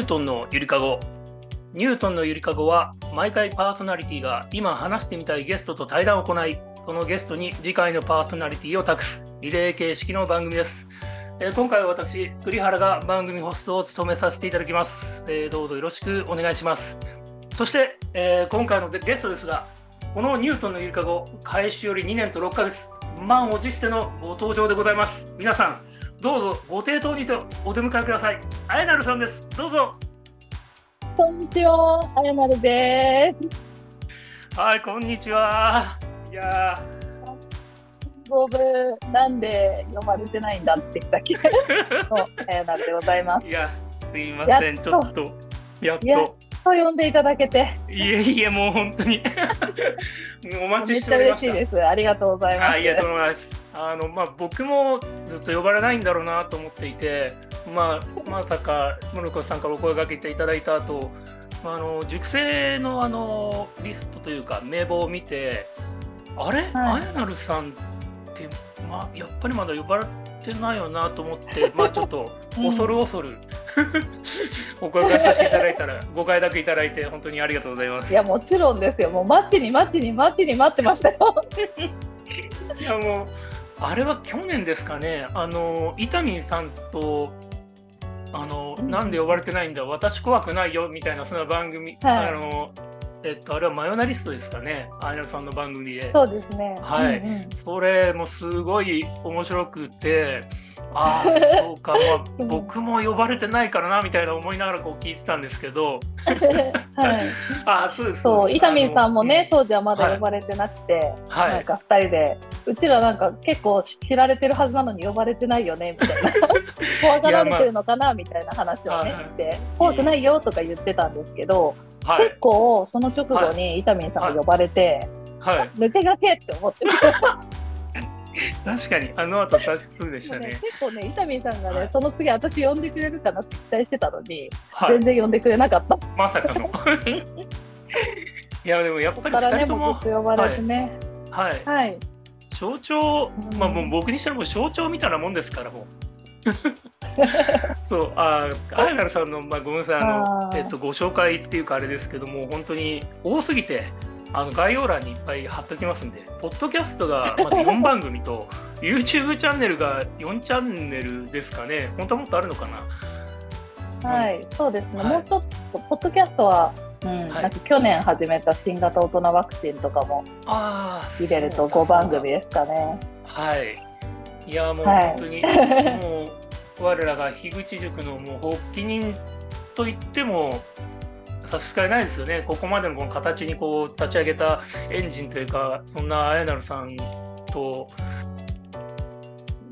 ュートンのゆりかご。ニュートンのゆりかごは毎回パーソナリティが今話してみたいゲストと対談を行いそのゲストに次回のパーソナリティを託すリレー形式の番組です、えー今回は私栗原が番組ホストを務めさせていただきます、えーどうぞよろしくお願いします。そして、えー今回のゲストですがこのニュートンのゆりかご開始より2年と6ヶ月満を持してのご登場でございます。皆さんどうぞご抵当にてお出迎えください。あやなるさんです。どうぞ。こんにちは、あやまるではいこんにちは。いやす。ボブ、なんで呼ばれてないんだって言ったっけ。のあやまるでございます。ー。いやすいません。ちょっとやっと。と呼んでいただけて、いえいえもう本当に。お待ちしめっちゃておりました。嬉しいです。ありがとうございます。あありがとうございます。あのまあ、僕もずっと呼ばれないんだろうなと思っていて、まあ、まさか室子さんからお声掛けていただいた後、まああの熟成のあのリストというか名簿を見てあれ、はいあやなるさんって、まあ、やっぱりまだ呼ばれてないよなと思って、まあ、ちょっと うん恐る恐る、お声掛けさせていただいたらご快諾いただいて本当にありがとうございます。いや、もちろんですよ。もう待ちに待ちに待ちに待ってましたよ。いやもうあれは去年ですかね、あの伊丹さんとあの、うん。なんで呼ばれてないんだ、私怖くないよみたいなそんな番組、はい。あのえっと、あれはマヨナリストですかね、あやなさんの番組で。そうですね。はい。うんうん。それもすごい面白くて、ああ、そうか、まあ、うん僕も呼ばれてないからなみたいな思いながらこう聞いてたんですけど、はい。ああ、そうです。そう、伊丹さんもね、当時はまだ呼ばれてなくて、はい。なんか二人で、うちらなんか結構知られてるはずなのに呼ばれてないよね、みたいな。怖がられてるのかな、みたいな話をねはい、して、怖くないよとか言ってたんですけど、はい、結構その直後に伊丹さんが呼ばれて、はい、抜けがけって思ってて、確かに、あの後確かそうでしたねね。結構ね、伊丹さんがね、はいその次私呼んでくれるかなって期待してたのに、はい全、然呼んでくれなかった。まさかの。いや、でもやっぱりだからね、2人とももうず、っと呼ばれてね。はい、はい。象徴、うんまあもう僕にしたらもう象徴みたいなもんですから、もう。そう、ああ、あやなるさんの、まあ、ごめんなさい、あの、えっと、ご紹介っていうかあれですけども、本当に多すぎて、あの概要欄にいっぱい貼っときますんで、ポッドキャストがまず4番組と、YouTube チャンネルが4チャンネルですかね、本当はもっとあるのかな。はい、そうですね、はい。もうちょっと、ポッドキャストは、うんはいなんか去年始めた新型大人ワクチンとかもああ、入れるとそうだ5番組ですかね。はい。いや、もうはい本当に、もう、我らが樋口塾のもう発起人と言っても、差し支えないですよね。ここまでのこの形にこう立ち上げたエンジンというか、そんなあやなるさんと、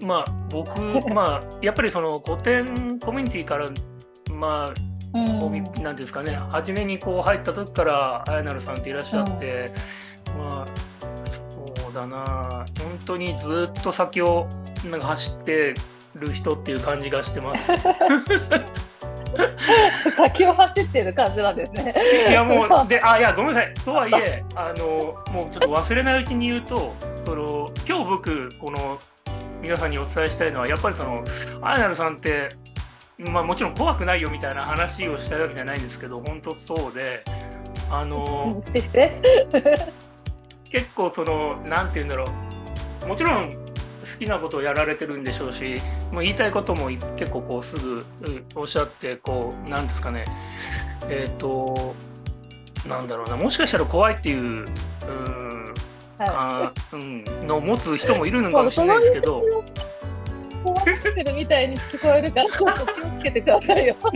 まあ、僕、まあ、やっぱりその古典コミュニティから、まあ、うん。こうなんですかね。初めにこう入った時からあやなるさんっていらっしゃって、まあそうだな。本当にずっと先をなんか走ってる人っていう感じがしてます。先を走ってる感じなんですね。いやもう であいやごめんなさい。とはいえあのもうちょっと忘れないうちに言うとその今日僕この皆さんにお伝えしたいのはやっぱりそのあやなるさんってまあもちろん怖くないよみたいな話をしたいわけじゃないんですけど本当そうであの。結構そのなんて言うんだろうもちろん好きなことをやられてるんでしょうしもう言いたいことも結構こうすぐうんおっしゃってこうなんですかねえっ、となんだろうなもしかしたら怖いっていううんはか、うん、のを持つ人もいるのい。かもしれないですけど。怖がってるみたいに聞こえるから、ちょっと気をつけてくださいよ。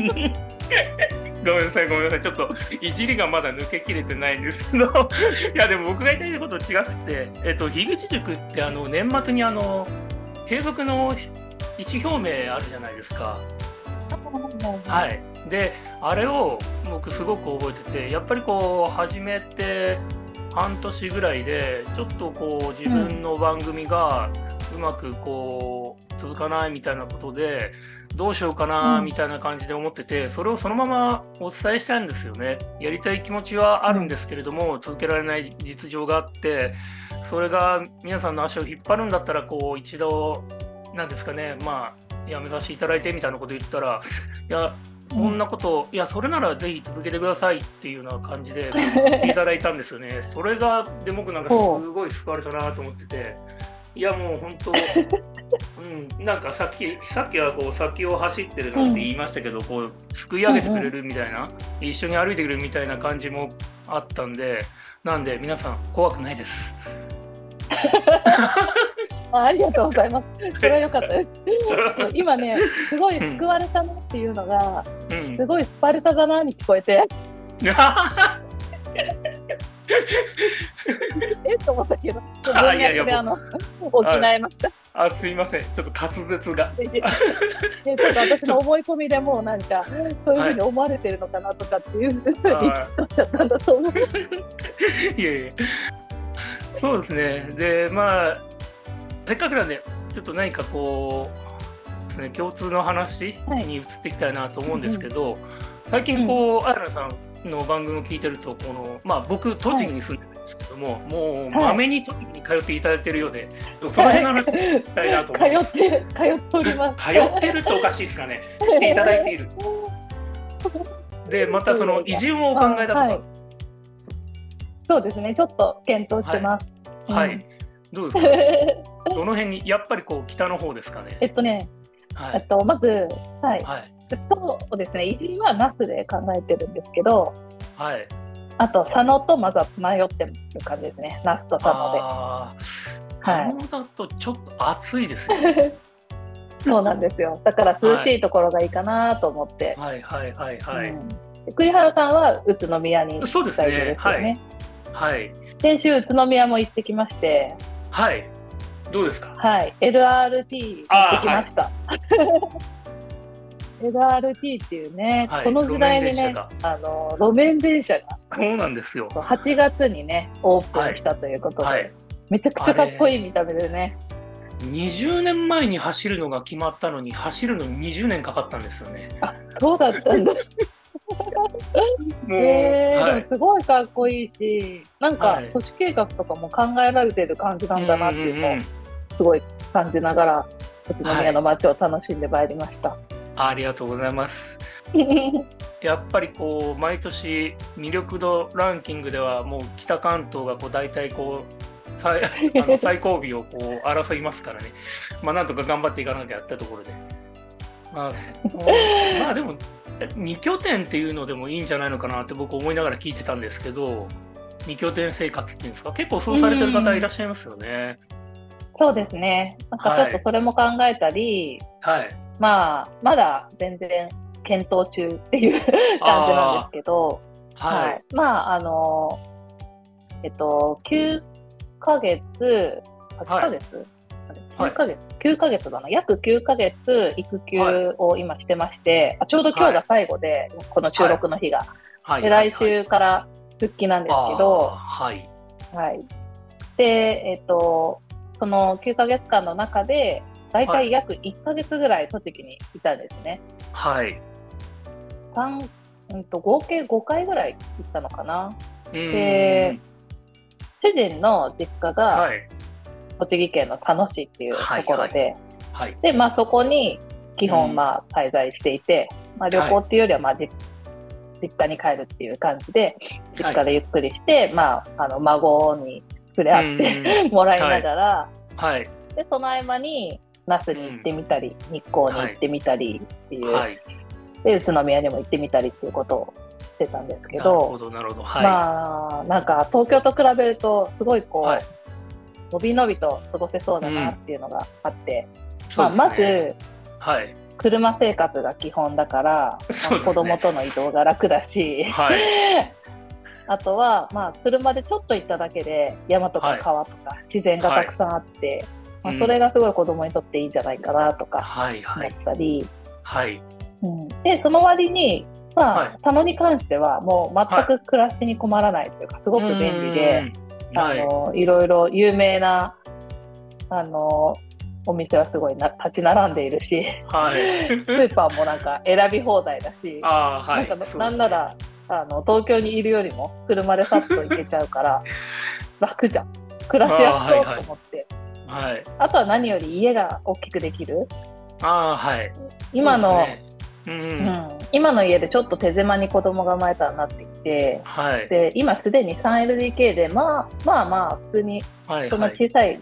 ごめんなさい、ごめんなさい。ちょっと、いじりがまだ抜けきれてないんですけど、いや、でも僕が言いたいこと違くて、えっと、樋口塾って、あの、年末に、あの、継続の意思表明あるじゃないですか。はい。で、あれを僕すごく覚えてて、やっぱりこう、始めて半年ぐらいで、ちょっとこう、自分の番組がうまくこう、続かないみたいなことで、どうしようかなうんみたいな感じで思ってて、それをそのままお伝えしたいんですよね。やりたい気持ちはあるんですけれども、続けられない実情があって、それが皆さんの足を引っ張るんだったら、こう、一度、なんですかね、まあ、やめさせていただいてみたいなこと言ったら、いや、そんなことを、いや、それならぜひ続けてくださいっていうような感じで言っていただいたんですよね。それが、で、僕なんかすごい救われたなと思ってて、いや、もう本当、うん、なんかさっき、さっきはこう先を走ってるなんて言いましたけど、こう、すくい上げてくれるみたいな、一緒に歩いてくれるみたいな感じもあったんで、なんで、皆さん、怖くないです。あありがとうございます。それは良かったです。今ね、すごい救われたなっていうのが、うんす。ごいスパルタだなに聞こえて、えっと思ったけど、文脈であの補えました。あ、すいません。ちょっと滑舌が。でちょっと私の思い込みでもうなんか、そういうふうに思われてるのかなとかっていうふうにっちゃったんだと思う。いやいや。そうですね。で、まあ、せっかくなんで、ちょっと何かこう、共通の話はいに移っていきたいなと思うんですけど、最近こう、あやなさんの番組を聞いてると、この、まあ僕、栃木に住んでるんですけども、もう、まめに栃木に通っていただいてるようで、その辺の話を聞きたいなと思います。通って、通っております。通ってるっておかしいですかね。していただいている。で、またその移住もお考えだとか、はいそうですね、ちょっと検討してます。うんはい。どうですか？どの辺に、やっぱりこう、北の方ですかね。えっとね、はい。えっと、まず、はい、はい。そうですね、移住は那須で考えてるんですけど、はい。あと佐野とまずは迷ってる感じですね、那須と佐野で。ああ。はいだとちょっと暑いですね。そうなんですよ。だから涼しいところがいいかなと思って。はいはいはいはい。うんで栗原さんは宇都宮にそうですね行きたいですよね。はい。先週宇都宮も行ってきまして、はい。どうですか？はい、LRT 行ってきました。LRT っていうね、はいこの時代にねあの路面電車がそうなんですよ。8月にね、オープンしたということで、はい。めちゃくちゃかっこいい見た目でね。20年前に走るのが決まったのに、走るのに20年かかったんですよね。あ、そうだったんだ。もう、へーはい。すごいかっこいいし、なんかはい都市計画とかも考えられてる感じなんだなっていうのをすごい感じながら、宇都宮の街を楽しんでまいりました。ありがとうございます。やっぱりこう毎年魅力度ランキングではもう北関東がこう大体こう最 あの最後尾をこう争いますからね、まあ、なんとか頑張っていかなきゃってところで、まあ、まあでも2拠点っていうのでもいいんじゃないのかなって僕思いながら聞いてたんですけど2拠点生活っていうんですか？結構そうされてる方いらっしゃいますよね。そうですね。なんかちょっとそれも考えたり、はい、まあ、まだ全然検討中っていう 感じなんですけど、はい、はい。まあ、あの、えっと、9ヶ月、8ヶ月、あれ ?9 ヶ月、9ヶ月だな。約9ヶ月育休を今してまして、あちょうど今日が最後で、この収録の日が。はいで、来週から復帰なんですけど、はいはい。で、えっと、その9ヶ月間の中で、大体約1ヶ月ぐらい栃木にいたんですね。はい。三うんと合計5回ぐらい行ったのかな。で主人の実家がはい。栃木県の佐野市っていうところで、はい。で、まあそこに基うん。本まあ滞在していて、まあ旅行っていうよりはまあじ実家に帰るっていう感じで、実家でゆっくりして、まああの孫に触れ合って、もらいながら、はい。で、その合間に那須に行ってみたり、日光に行ってみたりっていう、はい。で、宇都宮にも行ってみたりっていうことをしてたんですけなるほど、どなるほど。はい、まあ、なんか東京と比べると、すごいこう、はい。のびのびと過ごせそうだなっていうのがあって、そうまあ、まず、はい。車生活が基本だから、まあ子供との移動が楽だし、はい。あとは、まあ、車でちょっと行っただけで山とか川とか自然がたくさんあって、まあ、うんそれがすごい子供にとっていいんじゃないかなとか思っはい。はいたり、はい。うん、でその割に、まあはい。佐野に関してはもう全く暮らしに困らないというか、すごく便利で、はい。あのいろいろ有名なあのお店はすごいな立ち並んでいるしはい。スーパーもなんか選び放題だし、あーはい。なんかなんならあの東京にいるよりも車でさっと行けちゃうから 楽じゃん。暮らしやすそうと思って。あ,、はい。とは何より家が大きくできる？ああはい。今の、ね。うんううん。ん、今の家でちょっと手狭に子供が生まれたらなってきて、はい。で今すでに 3LDK で、まあまあまあ、普通にそんなはい。はい小さい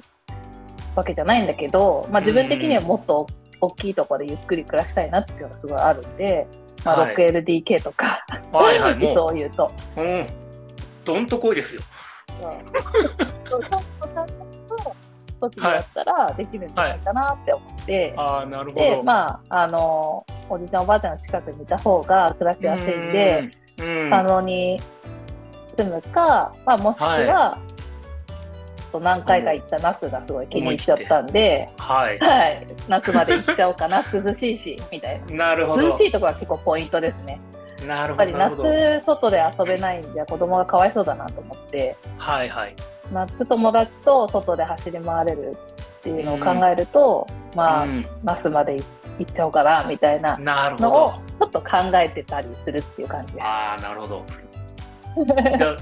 わけじゃないんだけど、まあ、自分的にはもっと大きいところでゆっくり暮らしたいなっていうのがすごいあるんで、まあ、はい。6LDK とか、はいはい もそう言うと。ううん。どんとこいですよ。そう。ん と栃木だったらできるんじゃないかなって思って、ああなるほど。で、まあ、あの、おじいちゃんおばあちゃんの近くにいた方が暮らしやすいんで、うんうん。佐野に住むか、まあ、もしくは、と何回か行った那須がすごい気に入っちゃったんで、はい。はい、那須まで行っちゃおうかな、涼しいし、みたいな。なるほど。涼しいところは結構ポイントですね。なるほやっぱり夏、外で遊べないんじゃ子供がかわいそうだなと思って、はいはい夏友達と外で走り回れるっていうのを考えると、まあ、うん。那須まで行っちゃおうかな、みたいなのをどちょっと考えてたりするっていう感じ。です。ああなるほど。いや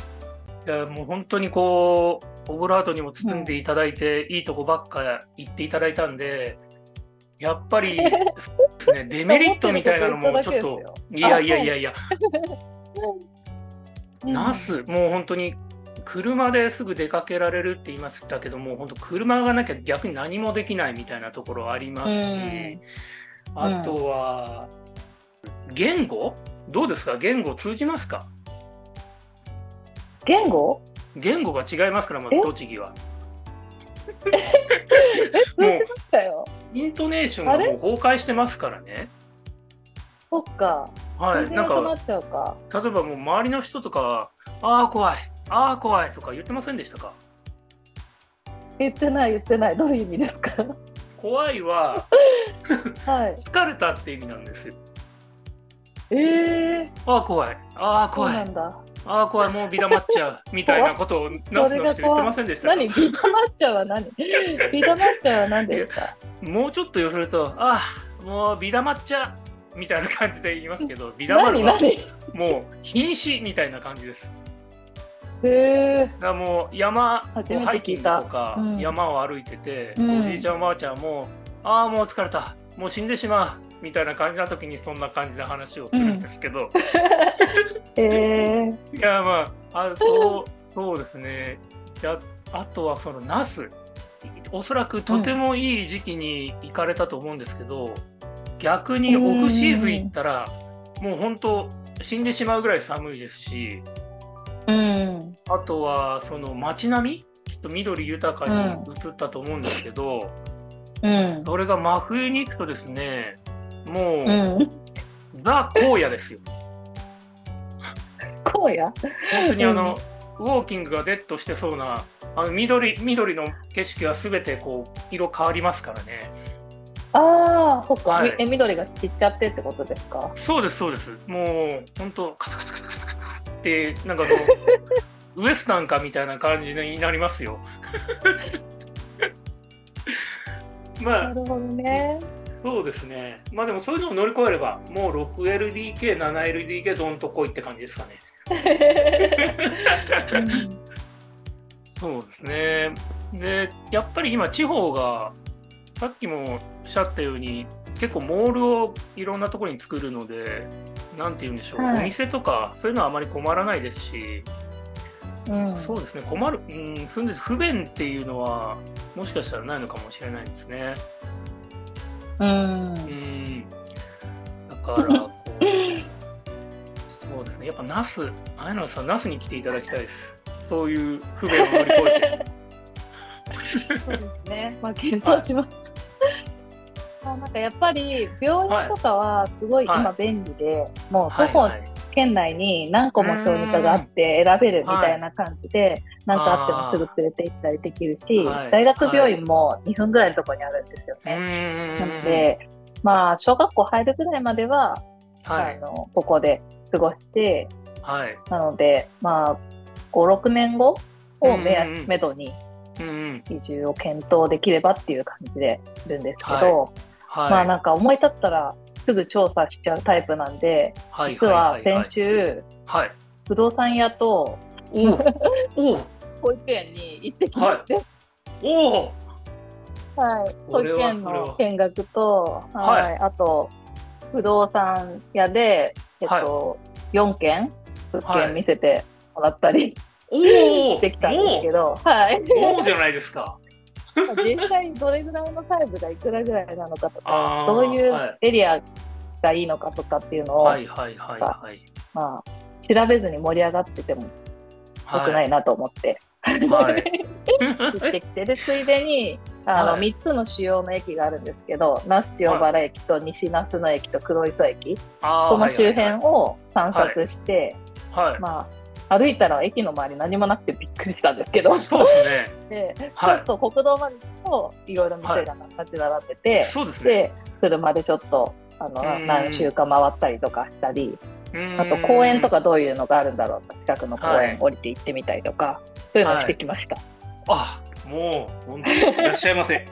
いやもう本当にこうオブラートにも包んでいただいて、いいとこばっか言っていただいたんでやっぱりですね デメリットみたいなのもちょっといやいやいやいや。ナスもう本当に車ですぐ出かけられるって言いましたけども本当車がなきゃ逆に何もできないみたいなところありますし、うん。あとは言語？どうですか？言語通じますか？言語？言語が違いますからまずえ？栃木は。え、通じましたよ。イントネーションがもう崩壊してますからね。そっか。はいなんか。例えばもう周りの人とかはああ怖いああ怖いとか言ってませんでしたか？言ってない、言ってない。どういう意味ですか？怖いは はい。疲れたって意味なんですよ。えー、ああ怖い。ああ怖ないんだ。ああ怖い。もうビダまっちゃうみたいなことをナスの人言ってませんでしたか？何ビタマッチャは何？ビタマッチャは何ですか？もうちょっと寄せるとああもうビダまっちゃうみたいな感じで言いますけどビダまるは何何もう瀕死みたいな感じですへだもう山初めてハイキングとかうん。山を歩いてて、うん。おじいちゃんおばあちゃんもああもう疲れた。もう死んでしまうみたいな感じな時にそんな感じの話をするんですけど、え。へえ。いやまああそうそうですね。やあとはそのナス。おそらくとてもいい時期に行かれたと思うんですけど、逆にオフシーズン行ったらもう本当死んでしまうぐらい寒いですしうん。あとはその街並み？きっと緑豊かに映ったと思うんですけど、うん。それが真冬に行くとですねもう、うん。ザ・荒野ですよこうや本当にあの、ウォーキングがデッドしてそうなあの緑緑の景色はすべてこう色変わりますからねああ、そっか、はい。みえ、緑が散っちゃってってことですか？そうですそうです。もう本当カタカタカタカタカタってなんかこう ウエスタンかみたいな感じになりますよ。まあなるほどね。そうですね。まあでもそういうのを乗り越えればもう 6LDK、7LDK どんとこいって感じですかね。そうですね。で、やっぱり今、地方が、さっきもおっしゃったように、結構モールをいろんなところに作るので、なんて言うんでしょう、はいお店とか、そういうのはあまり困らないですし、うん。そうですね、困る、うん、住んで不便っていうのは、もしかしたらないのかもしれないですね。うんうん。だから、こう、そうですね、やっぱナス、あやのさん、ナスに来ていただきたいです。そういう不便を乗り越えて。そうですね。まあ、検討します。あなんかやっぱり病院とかはすごいはい。今便利で、もう徒歩はいはい。県内に何個も小児科があって選べるみたいな感じで、何かあってもすぐ連れて行ったりできるし、はい。大学病院も2分ぐらいのところにあるんですようね。ん。なので、まあ、小学校入るぐらいまでは、はい。あのここで過ごして、はい。なので、まあ、5、6年後をめやうんうん。うんめどに。移住を検討できればっていう感じでいるんですけど、はい。まあなんか思い立ったらすぐ調査しちゃうタイプなんで、はい実は先週、はい。不動産屋とお おお保育園に行ってきまして、おおはい、保育園の見学と、はい。はい、あと、不動産屋で、えっと、4件、物件見せてもらったりおお してきたんですけど、はい。もうじゃないですか。実際どれぐらいのサイズがいくらぐらいなのかとか、どういうはいエリアがいいのかとかっていうのを、はいはいはいはい。まあ、調べずに盛り上がっててもよくないなと思って、はい。行ってきて、で、ついでに、あの、はい3つの主要の駅があるんですけど、那須塩原駅と西那須野駅と黒磯駅、あーこの周辺はいを散策して、はいはい。まあ、歩いたら駅の周り何もなくてびっくりしたんですけど、そうですね。で、はい。ちょっと国道まで行くといろいろ店が立ち並んでて、そうですね。で、車でちょっと、あの、うん。何周か回ったりとかしたり、ああと公園とかどういうのがあるんだろうと近くの公はい。園降りて行ってみたりとか、そういうのをしてきました。あもう本当にいらっしゃいませ。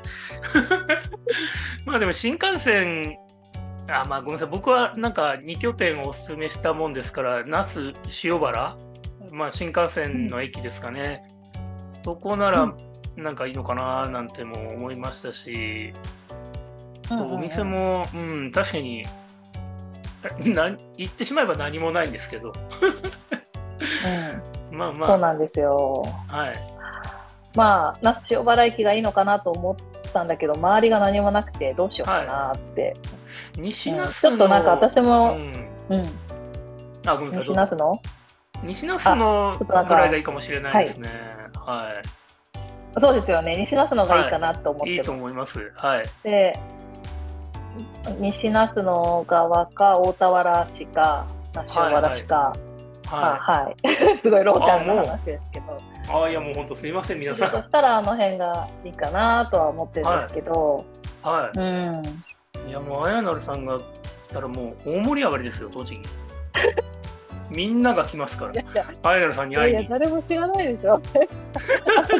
まあでも新幹線あまあごめんなさい。僕はなんか2拠点をおすすめしたもんですから那須塩原まあ新幹線の駅ですかね、そこならなんかいいのかななんても思いましたし、うんうんうん。お店も、うん、確かにな言ってしまえば何もないんですけど。うん。まあまあ。そうなんですよ。はい。まあ、那須塩原駅がいいのかなと思ったんだけど、周りが何もなくてどうしようかなって。うん。西那須の、ちょっとなんか私も、うん。うん、あごめんなさい。西那須の？西那須のぐらいがいいかもしれないですね。はそうですよね、西那須のがいいかなと思っい。いいと思います。はい。して、西那須の側か、大田原市か、那須塩原市か、まあははい、すごいローカルな話ですけど、い。ああ、いやもう本当すみません、皆さん。そしたらあの辺がいいかなとは思ってるんですけど、はうん、い。いやもう、あやなるさんが来たらもう大盛り上がりですよ、栃木。みんなが来ますからい。やいやあやなるさんにいやいや、会いに。誰も知らないでしょ。あ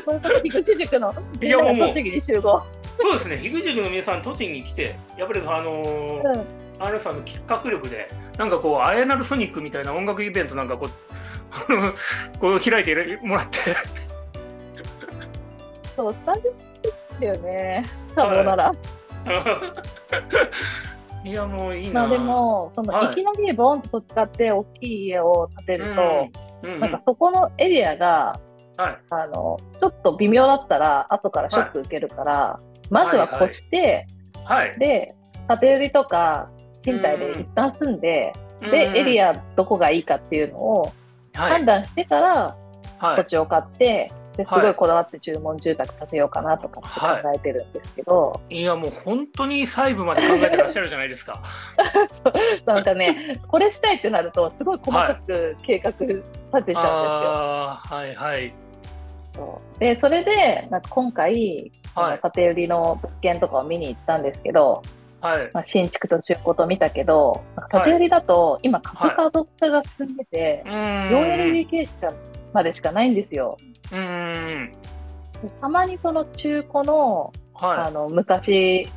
これから菊池塾の栃木に集合。そうですね、樋口塾の皆さん、栃木に来て、やっぱりあのーうんあやなるさんの企画力で、なんかこう、あやなるソニックみたいな音楽イベントなんかこう、こう開いてもらって。そう、スタジオだよね。多分なら。いやもういいな。まあでも、その、はい。い、きなりボンと使って大きい家を建てると、なんかそこのエリアが、はい、あの、ちょっと微妙だったら、後からショック受けるから、まずは越して、はい。で、建売りとか、賃貸で一旦住んで、で、エリア、アどこがいいかっていうのをはい、判断してから、はい、土地を買って、ですはいごいこだわって注文住宅建てようかなとかって考えてるんですけど、いやもう本当に細部まで考えてらっしゃるじゃないですか。なんかね、これしたいってなると、すごい細かく計画立てちゃうんですよ。ああ、はいはい。そうで、それで、なんか今回、建て売りの物件とかを見に行ったんですけど、はい。まあ、新築と中古と見たけど、建て売りだと、今、株価増加が進んでて、うーん。4LDK しかまでしかないんですよ。うーん。でたまにその中古のあはの昔、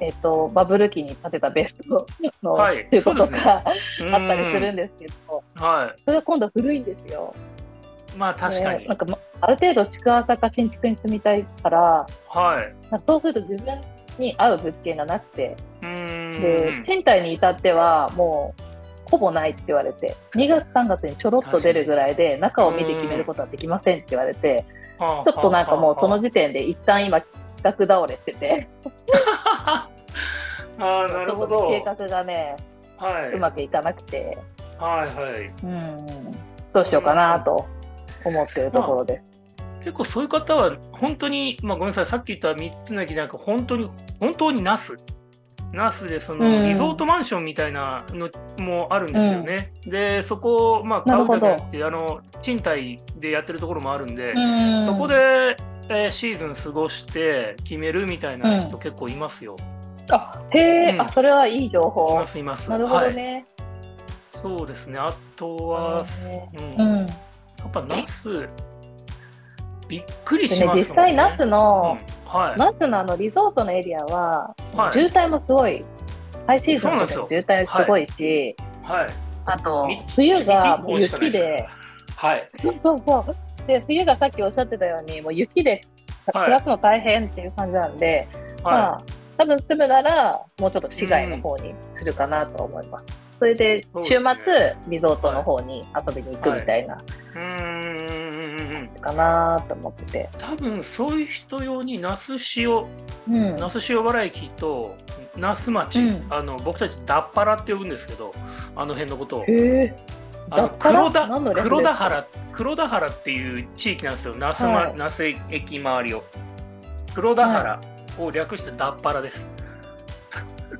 えっと、バブル期に建てた別荘のはい中古とか、い。あったりするんですけど、はそれは今度古いんですよ。い。まあ確かにでなん。かまある程度築浅か新築に住みたいから、はい。そうすると自分に合う物件がなくて、うーでん。賃貸に至ってはもうほぼないって言われて、2月3月にちょろっと出るぐらいで、中を見て決めることはできませんって言われて、ちょっとなんかもうその時点で一旦今、企画倒れしてて、ああ、なるほど。計画がね、はい。うまくいかなくて、はいはい。うん、どうしようかなと思ってるところです。結構そういう方は本当に、まあ、ごめんなさい、さっき言った3つの駅なんか本当に、本当にナス。ナスでそのうんリゾートマンションみたいなのもあるんですよね。で、そこをまあ買うだけじゃなくて、あの賃貸でやってるところもあるんで、うんそこで、えーシーズン過ごして決めるみたいな人結構いますよ。あへえ、うんあそれはいい情い報ま。すいます。なるほどね。はい。そうですね。あとなはねうん、うん、やっぱナスびっくりしますね。実際、那須の、うん、はい。那須のあのリゾートのエリアは、はい。渋滞もすごい、ハイシーズンの渋滞すごいし、はい。あとみ、冬が雪で、はい。そうそうそう。で、冬がさっきおっしゃってたように、もう雪ではい。暮らすの大変っていう感じなんで、まはあ、多分住むなら、もうちょっと市外の方にするかなと思います。それで、週そうです末、リゾートの方に遊びに行くみたいな、うーんかなと思ってて。多分そういう人用に那須塩うん。那須塩原駅と那須町、うん。あの僕たちダッパラって呼ぶんですけどあの辺のことを。へえ。あのダッパラ？黒田黒田原黒田原っていう地域なんですよ。那須,、まはい。那須駅周りを。黒田原を略してダッパラです、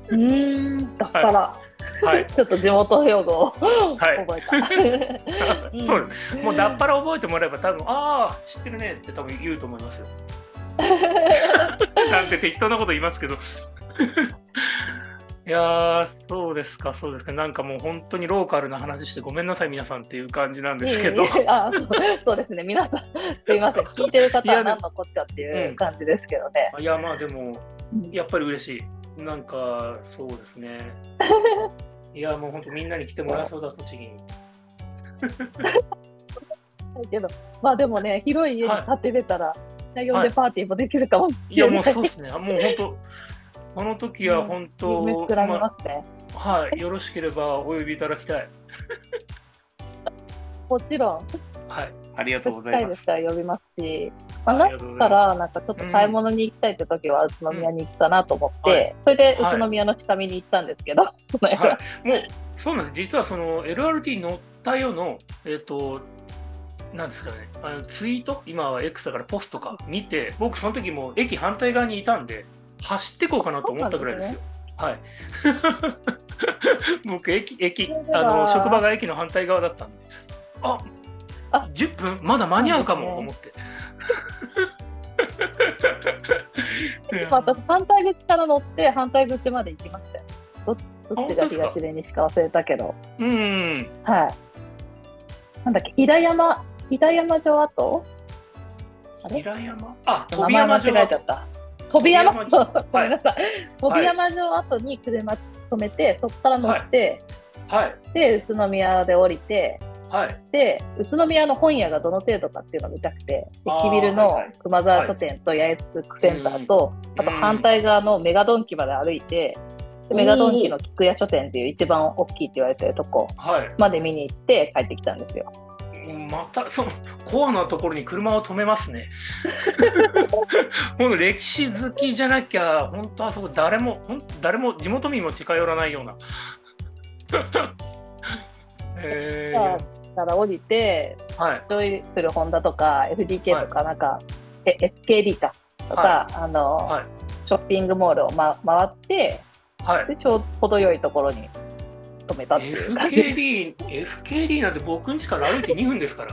うーん、だから、はい ちょっと地元用語をはい。覚えた。ん。そうです。もうダッパラ覚えてもらえば多分ああ知ってるねって多分言うと思いますよ。なんて適当なこと言いますけど。いやーそうですかそうですか。なんかもう本当にローカルな話してごめんなさい皆さんっていう感じなんですけど。いえいえあそうですね、皆さん、すいません、聞いてる方は何のこっちゃっていう感じですけどね。いやまあでもやっぱり嬉しい。なんかそうですねいやもう本当みんなに来てもらえそうだ栃木に。けど、まあでもね、広い家に建てれたら、呼んでパーティーもできるかもしいやれない。もうそうですね。もう本当その時は本当、夢膨らみますね。まあはい。よろしければお呼びいただきたい。もちろん、はい。ありがとうござ近いでいますすから呼びますし、まあ、なったら、なんかちょっと買い物に行きたいって時は、宇都宮に行くかなと思って、うんはい。それではい宇都宮の下見に行ったんですけど、そのはい、もうそうなんです。実はその LRT 乗ったよのえっ、となんですかね。あのツイート？今は X だからポストか見て僕その時もう駅反対側にいたんで走ってこうかなと思ったぐらいですよ。はい。僕駅駅あの職場が駅の反対側だったんで。ああ10分？まだ間に合うかも？と思って。まあ、私、反対口から乗って、反対口まで行きましたよ。どどっちが東で西か？忘れたけど、うんはい。なんだっけ、平山、平山城跡？あれ？平山？あ名前間違えちゃった。飛び山？飛び城？山、ごめんなさい。飛び山城跡に車止めて、そこから乗って、はい。で、宇都宮で降りて、はいで、宇都宮の本屋がどの程度かっていうのを見たくて、駅ビルの熊沢書店と八重洲センターと、あと反対側のメガドンキまで歩いて、でメガドンキの菊屋書店っていう一番大きいって言われてるとこはいまで見に行って帰ってきたんですよ。またそのコアなところに車を止めますね。ほんと歴史好きじゃなきゃ本当あそこ誰も誰も地元民も近寄らないような。えだから降りて、ー、はいジョイフルホンダとか FDK とかなんか、え SKD かとか、はあの、はいショッピングモールを、ま、回ってはい。でちょうど程よいところに止めたっていう感じ。FKD, FKD なんて僕ん家から歩いて2分ですから。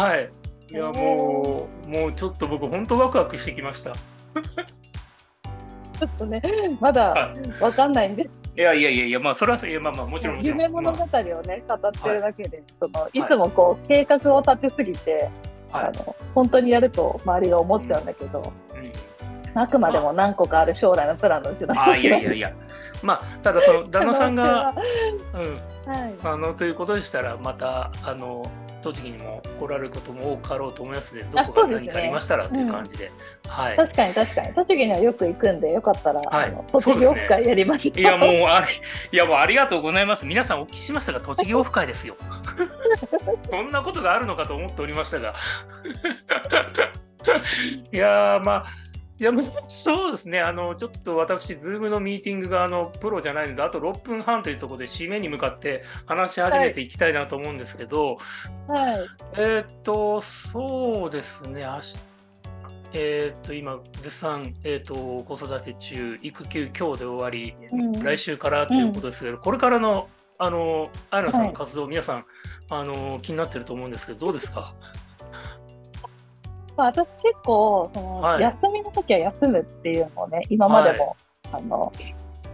はい。いやもう、もうちょっと僕、本当ワクワクしてきました。ちょっとね、まだはわかんないんで、いやいやいやいや、まあ、それは、いやまあまあ、もちろん。夢物語をまね、語ってるだけで、そのいつもこう、計画を立てすぎて、あの、本当にやると周りが思っちゃうんだけど、うん。あくまでも何個かある将来のプランのうちのあいやいやいや、まあ、ただその旦那さんが、うん、はい。あのということでしたら、またあの栃木にも来られることも多くあろうと思いますので、どこか何かありましたらという感じで、はい。確かに確かに。栃木にはよく行くんで、よかったら、はい栃木オフ会やりましょう。いやもうあれ、いやもうありがとうございます。皆さんお聞きしましたが、栃木オフ会ですよ。そんなことがあるのかと思っておりましたが。いやーまあ。いやもうそうですね、あのちょっと私、ズームのミーティングがあのプロじゃないので、あと6分半というところで締めに向かって話し始めていきたいなと思うんですけど、はい。えーっと、そうですね、明日えーっと、今、絶賛、えーっと、子育て中、育休、今日で終わり、うん。来週からということですけど、これからの、あの、アイナさんはい。の活動、皆さん、あの、気になってると思うんですけど、どうですか？まあ、私結構、その、はい。休みの時は休むっていうのをね、今までも、あの、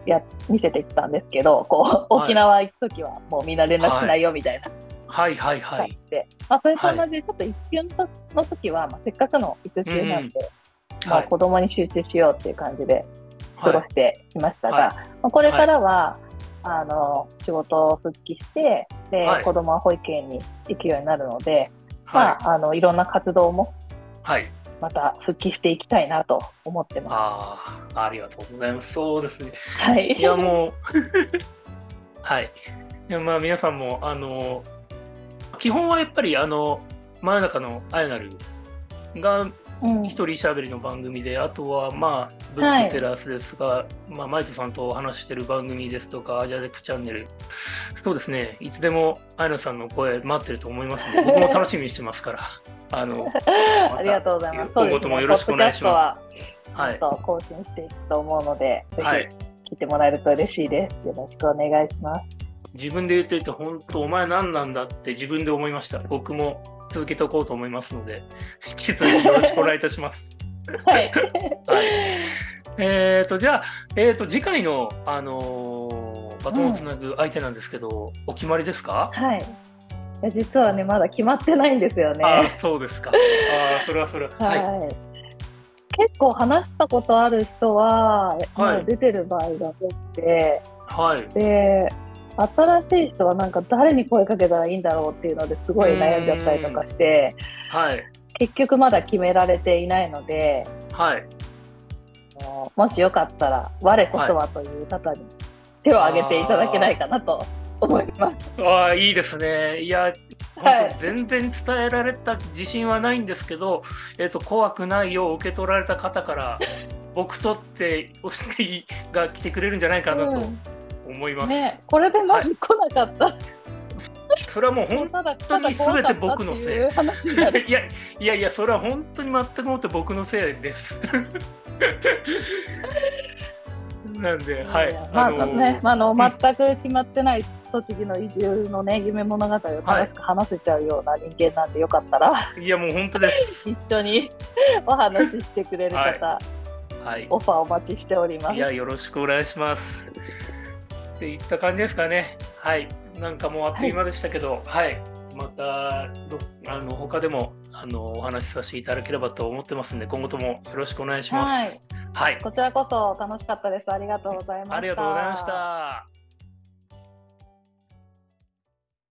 や、見せてきたんですけど、こう、はい。沖縄行く時はもうみんな連絡しないよみたいな。はい。はい。はい。で、まあ、それと同じで、ちょっと育休の時は、まあ、せっかくの育休なんで、まあ、はい子供に集中しようっていう感じで過ごはいしてきましたが、はい。まあ、これからは、あの仕事を復帰してで、はい。子供は保育園に行くようになるので、はい。まあ、あのいろんな活動もはいまた復帰していきたいなと思ってまああ、ありがとうございます。そうですね。す。はい。いや、もう、はい。いや、まあ、皆さんも、あの、基本はやっぱり、あの、真夜中のあやなるがうん一人喋りの番組で、あとは、まあ、ブックテラスですが、まあ、マイトさんとお話ししてる番組ですとか、アジアデックチャンネル、そうですね、いつでもあやなさんの声待ってると思いますので、僕も楽しみにしてますから、あの、た ありがとうございます。今後ともよろしくお願いしますは、はい。更新していくと思うので、はいぜひ聞いてもらえると嬉しいです。よろしくお願いします。自分で言っていて、本当、お前何なんだって自分で思いました。僕も続けておこうと思いますので、引き続きよろしくお願いいたします。はい。はい。えっ、と、じゃあ、えっ、と、次回の、あのーバトンをつなぐ相手なんですけど、お決まりですか？はい。いや実はね、まだ決まってないんですよね。ああ、そうですか。ああ、それはそれは。はい、はい。結構話したことある人は、はいまあ出てる場合が多くて、はい。で、新しい人はなんか誰に声かけたらいいんだろうっていうのですごい悩んじゃったりとかして、はい。結局まだ決められていないので、はい。もしよかったら、我こそはという方に手を挙げていただけないかなと思います。ああ、いいですね。いや、はい本当全然伝えられた自信はないんですけど、えっ、と、怖くないよう受け取られた方から、僕とっておしていが来てくれるんじゃないかなと思います。ね、これでもし来なかったら、それはもう本当に全て僕のせいいやいやいや、それは本当に全くもって僕のせいです。なんで、はい。まあのね、あの全く決まってない栃木の移住のね、夢物語を楽しく話せちゃうような人間なんで、よかったらいや、もう本当です。一緒に お話ししてくれる方、はい。オファーお待ちしております。いや、よろしくお願いします。っていった感じですかね。はい。なんかもうあっという間でしたけど、はい。またどあの他でもあのお話しさせていただければと思ってますんで、今後ともよろしくお願いします。はい。こちらこそ楽しかったです。ありがとうございました。ありがとうございました。